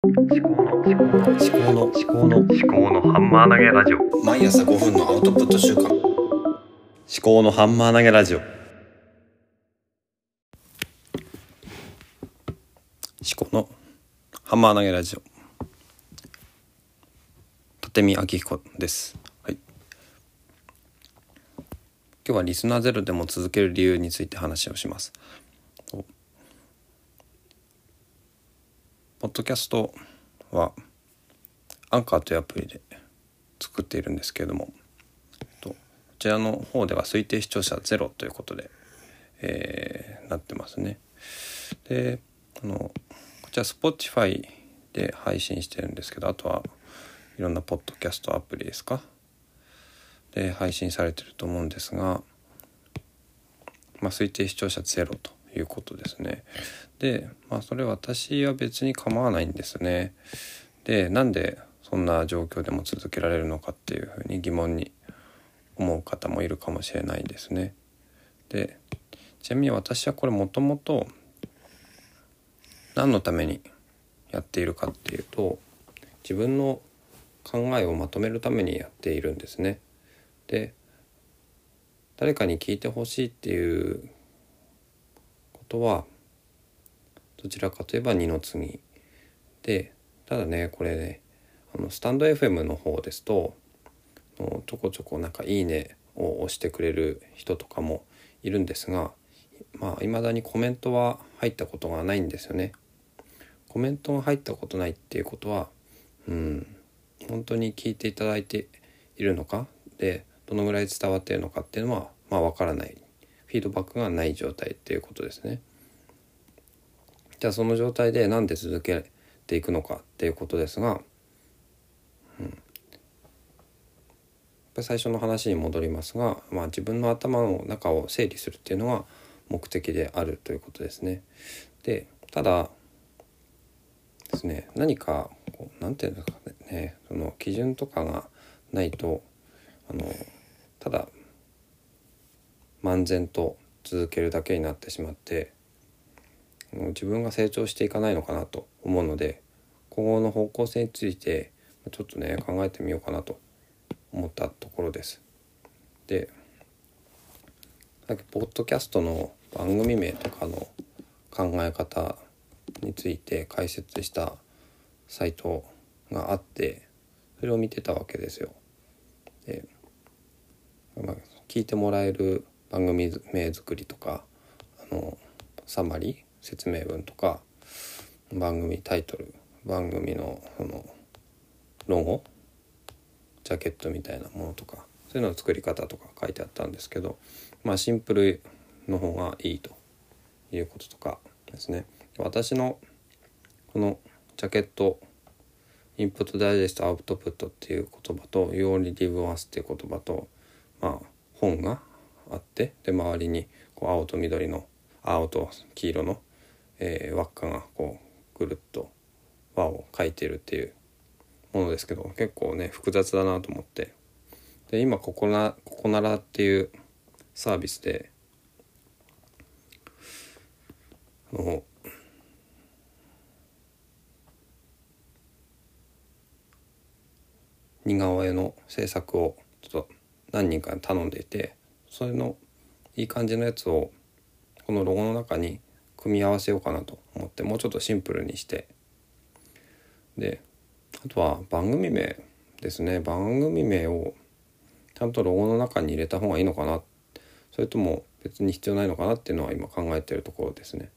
思考の思考の思考の思考の思考のハンマー投げラジオ。毎朝5分のアウトプット週間。思考のハンマー投げラジオ。思考のハンマー投げラジオ。立見明彦です。はい。今日はリスナーゼロでも続ける理由について話をします。ポッドキャストはアンカーというアプリで作っているんですけれどもこちらの方では推定視聴者ゼロということで、えーなってますね。であのこちら Spotify で配信してるんですけどあとはいろんなポッドキャストアプリですか？で配信されてると思うんですが、まあ、推定視聴者ゼロということですね。でまあそれ私は別に構わないんですね。でなんでそんな状況でも続けられるのかっていうふうに疑問に思う方もいるかもしれないですね。でちなみに私はこれもともと何のためにやっているかっていうと自分の考えをまとめるためにやっているんですね。で誰かに聞いてほしいっていうとはどちらかといえば二の次でただねこれねあのスタンド FM の方ですとちょこちょこなんか「いいね」を押してくれる人とかもいるんですがまあいまだにコメントは入ったことがないんですよね。コメントが入ったことないっていうことはうん本当に聞いていただいているのかでどのぐらい伝わっているのかっていうのはまあわからないフィードバックがない状態っていうことですね。じゃあその状態でなんで続けていくのかっていうことですが、うん、やっぱ最初の話に戻りますが、まあ、自分の頭の中を整理するっていうのが目的であるということですね。でただですね何かこうなんていうんですかねその基準とかがないとあのただ漫然と続けるだけになってしまって自分が成長していかないのかなと思うので今後の方向性についてちょっとね考えてみようかなと思ったところです。でさっきポッドキャストの番組名とかの考え方について解説したサイトがあってそれを見てたわけですよ。で、聞いてもらえる番組名作りとかあのサマリー説明文とか番組タイトル番組のそのロゴジャケットみたいなものとかそういうのの作り方とか書いてあったんですけどまあシンプルの方がいいということとかですね。私のこのジャケットインプットダイジェストアウトプットっていう言葉と You only live once っていう言葉とまあ本があってで周りにこう青と緑の青と黄色のえー、輪っかがこうぐるっと輪を描いてるっていうものですけど結構ね複雑だなと思って。で今ここな「ここなら」っていうサービスであの似顔絵の制作をちょっと何人かに頼んでいてそれのいい感じのやつをこのロゴの中に組み合わせようかなと思ってもうちょっとシンプルにして。であとは番組名ですね。番組名をちゃんとロゴの中に入れた方がいいのかな。それとも別に必要ないのかなっていうのは今考えているところですね。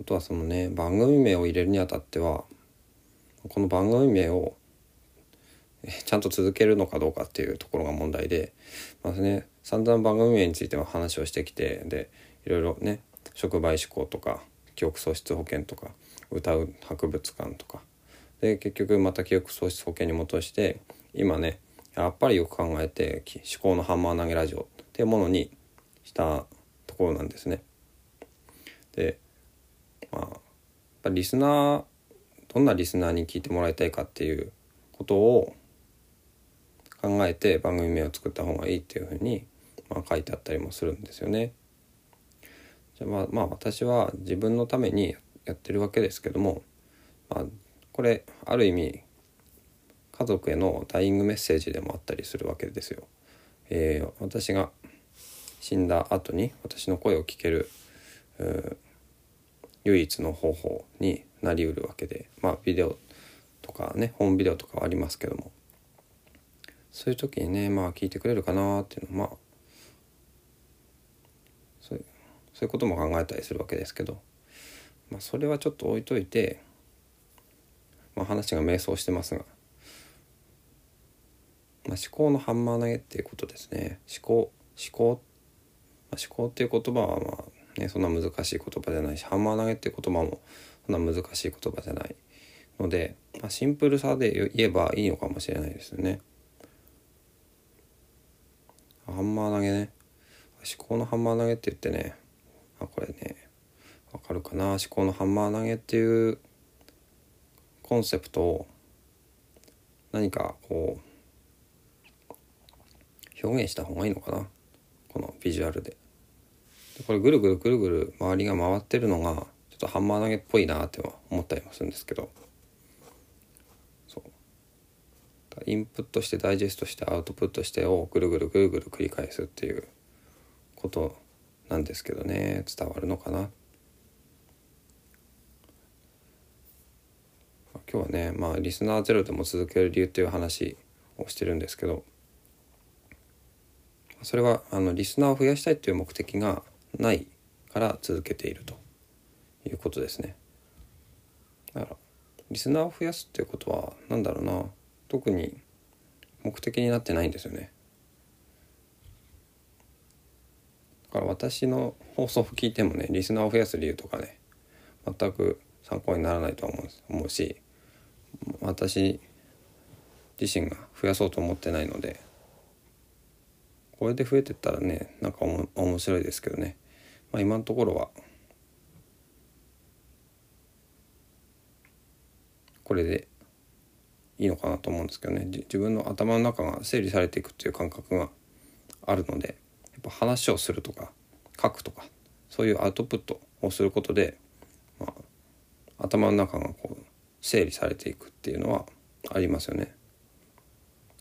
あとはそのね番組名を入れるにあたってはこの番組名をちゃんと続けるのかどうかっていうところが問題で、まあね、散々番組名については話をしてきてでいろいろね触媒志向とか記憶喪失保険とか歌う博物館とかで結局また記憶喪失保険に戻して今ねやっぱりよく考えて「思考のハンマー投げラジオ」っていうものにしたところなんですね。でまあリスナーどんなリスナーに聞いてもらいたいかっていうことを考えて番組名を作った方がいいっていうふうに、まあ、書いてあったりもするんですよね。じゃまあまあ私は自分のためにやってるわけですけども、まあ、これある意味家族へのダイイングメッセージでもあったりするわけですよ。えー私が死んだ後に私の声を聞ける唯一の方法になりうるわけでまあビデオとかねホームビデオとかはありますけどもそういう時にねまあ聞いてくれるかなっていうのはまあそういうことも考えたりするわけですけど、まあ、それはちょっと置いといて、まあ、話が迷走してますが、まあ、思考のハンマー投げっていうことですね思考思考、まあ、思考っていう言葉はまあねそんな難しい言葉じゃないしハンマー投げっていう言葉もそんな難しい言葉じゃないので、まあ、シンプルさで言えばいいのかもしれないですよね。ハンマー投げね。思考のハンマー投げって言ってね。あこれねわかるかな。思考のハンマー投げっていうコンセプトを何かこう表現した方がいいのかな。このビジュアルでこれぐるぐるぐるぐる周りが回ってるのがちょっとハンマー投げっぽいなっては思ったりもするんですけどそうインプットしてダイジェストしてアウトプットしてをぐるぐるぐるぐる繰り返すっていうことなんですけどね。伝わるのかな？今日はねまあリスナーゼロでも続ける理由っていう話をしてるんですけどそれはあのリスナーを増やしたいっていう目的がないから続けていると。いうことですね。だからリスナーを増やすっていうことは何だろうな。特に目的になってないんですよね。だから私の放送を聞いてもねリスナーを増やす理由とかね全く参考にならないと思う思うし私自身が増やそうと思ってないのでこれで増えてったらねなんかおも面白いですけどね、まあ、今のところはこれでいいのかなと思うんですけどね自分の頭の中が整理されていくっていう感覚があるのでやっぱ話をするとか書くとかそういうアウトプットをすることで、まあ、頭の中がこう整理されていくっていうのはありますよね。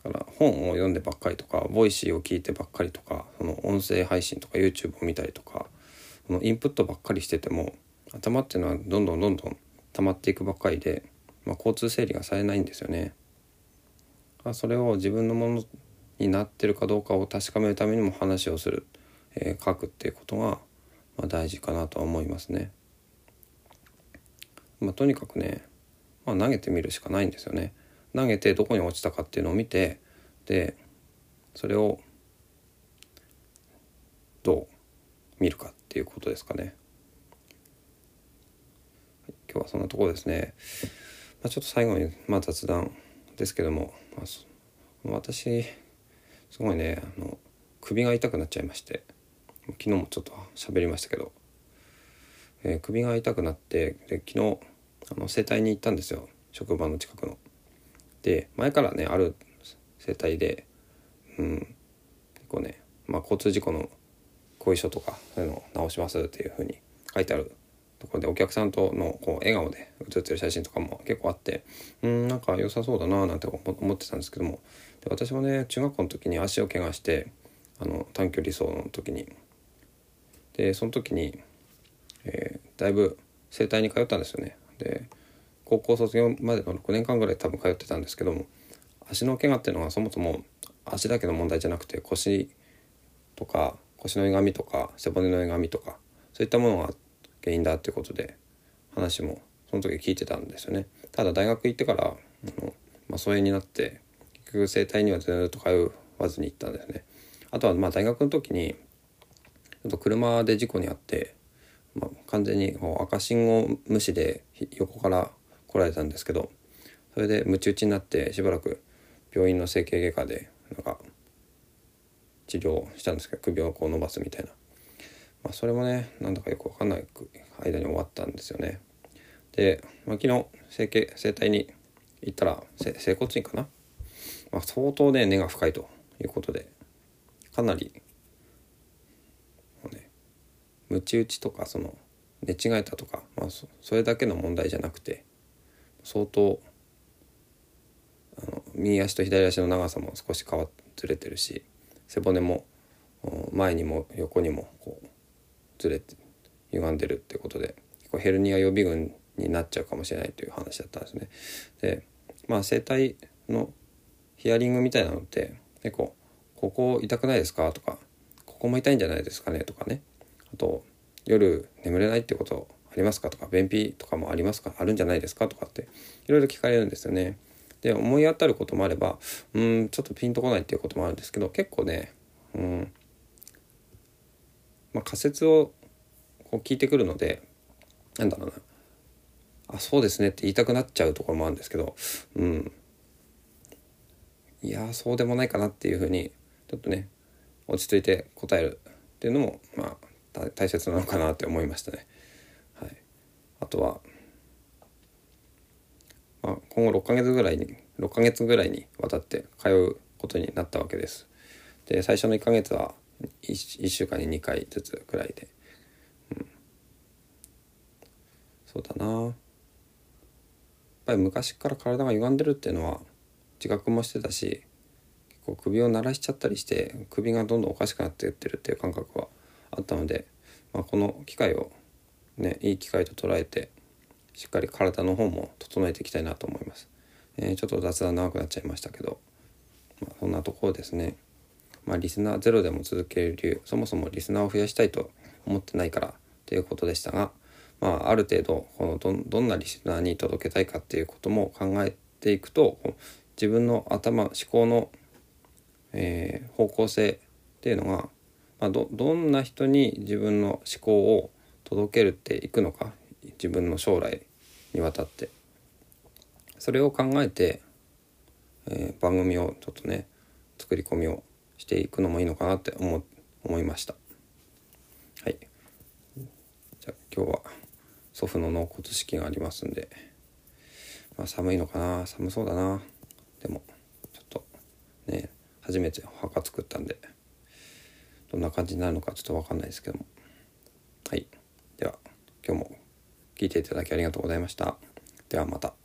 だから本を読んでばっかりとか Voicy を聞いてばっかりとかその音声配信とか YouTube を見たりとかそのインプットばっかりしてても頭っていうのはどんどんどんどん溜まっていくばっかりで、まあ、交通整理がされないんですよね。まそれを自分のものになってるかどうかを確かめるためにも話をする、えー、書くっていうことが、まあ、大事かなとは思いますね。まあ、とにかくね、まあ、投げてみるしかないんですよね。投げてどこに落ちたかっていうのを見てでそれをどう見るかっていうことですかね。今日はそんなところですね。まあ、ちょっと最後に、まあ、雑談ですけども、まあ、私すごいねあの首が痛くなっちゃいまして昨日もちょっと喋りましたけど、えー、首が痛くなってで昨日あの整体に行ったんですよ職場の近くの。で前からねある整体で、うん、結構ね、まあ、交通事故の後遺症とかそういうのを直しますっていうふうに書いてあるところでお客さんとのこう笑顔で写ってる写真とかも結構あってうんなんか良さそうだななんて思ってたんですけども。で私もね中学校の時に足を怪我してあの短距離走の時に。でその時に、えー、だいぶ整体に通ったんですよね。で高校卒業までの6年間ぐらい多分通ってたんですけども足の怪我っていうのはそもそも足だけの問題じゃなくて腰とか腰の歪みとか背骨の歪みとかそういったものがあって原因だっていうことで話もその時聞いてたんですよね。ただ大学行ってからあの、まあ、疎遠になって結局整体にはずっと通わずに行ったんですね。あとはまあ大学の時にちょっと車で事故に遭って、まあ、完全にこう赤信号無視で横から来られたんですけどそれでムチ打ちになってしばらく病院の整形外科でなんか治療したんですけど首をこう伸ばすみたいな、まあ、それもねなんだかよく分かんない間に終わったんですよね。で、まあ、昨日整形整体に行ったら整骨院かな、まあ、相当ね根が深いということでかなり、ね、ムチ打ちとかその寝違えたとか、まあ、それだけの問題じゃなくて相当あの右足と左足の長さも少し変わずれてるし背骨も前にも横にもこうずれて歪んでるってことで結構ヘルニア予備軍になっちゃうかもしれないという話だったんですね。でまあ整体のヒアリングみたいなのって結構「ここ痛くないですか?」とか「ここも痛いんじゃないですかね?」とかねあと「夜眠れないってことありますか?」とか「便秘とかもありますか？あるんじゃないですか?」とかっていろいろ聞かれるんですよね。で思い当たることもあればうんちょっとピンとこないっていうこともあるんですけど結構ねうんまあ、仮説をこう聞いてくるのでなんだろうなあそうですねって言いたくなっちゃうところもあるんですけどうんいやそうでもないかなっていうふうにちょっとね落ち着いて答えるっていうのもまあ大切なのかなって思いましたね。はい、あとは、まあ、今後6ヶ月ぐらいに6ヶ月ぐらいにわたって通うことになったわけです。で最初の1ヶ月は 1, 週間に2回ずつぐらいで、うん、そうだなやっぱり昔から体が歪んでるっていうのは自覚もしてたし結構首を鳴らしちゃったりして首がどんどんおかしくなっていってるっていう感覚はあったので、まあ、この機会をねいい機会と捉えてしっかり体の方も整えていきたいなと思います。えー、ちょっと雑談長くなっちゃいましたけど、まあ、そんなところですね。まあ、リスナーゼロでも続ける理由そもそもリスナーを増やしたいと思ってないからということでしたが、まあ、ある程度このどどんなリスナーに届けたいかっていうことも考えていくと自分の頭思考の、えー、方向性っていうのが、まあ、どどんな人に自分の思考を届けるっていくのか自分の将来にわたって。それを考えて、えー、番組をちょっとね作り込みをしていくのもいいのかなって思思いました。はい。じゃあ今日は祖父の納骨式がありますんで、まあ、寒いのかな？寒そうだな。でもちょっとね初めてお墓作ったんでどんな感じになるのかちょっと分かんないですけども。はい。では今日も聞いていただきありがとうございました。ではまた。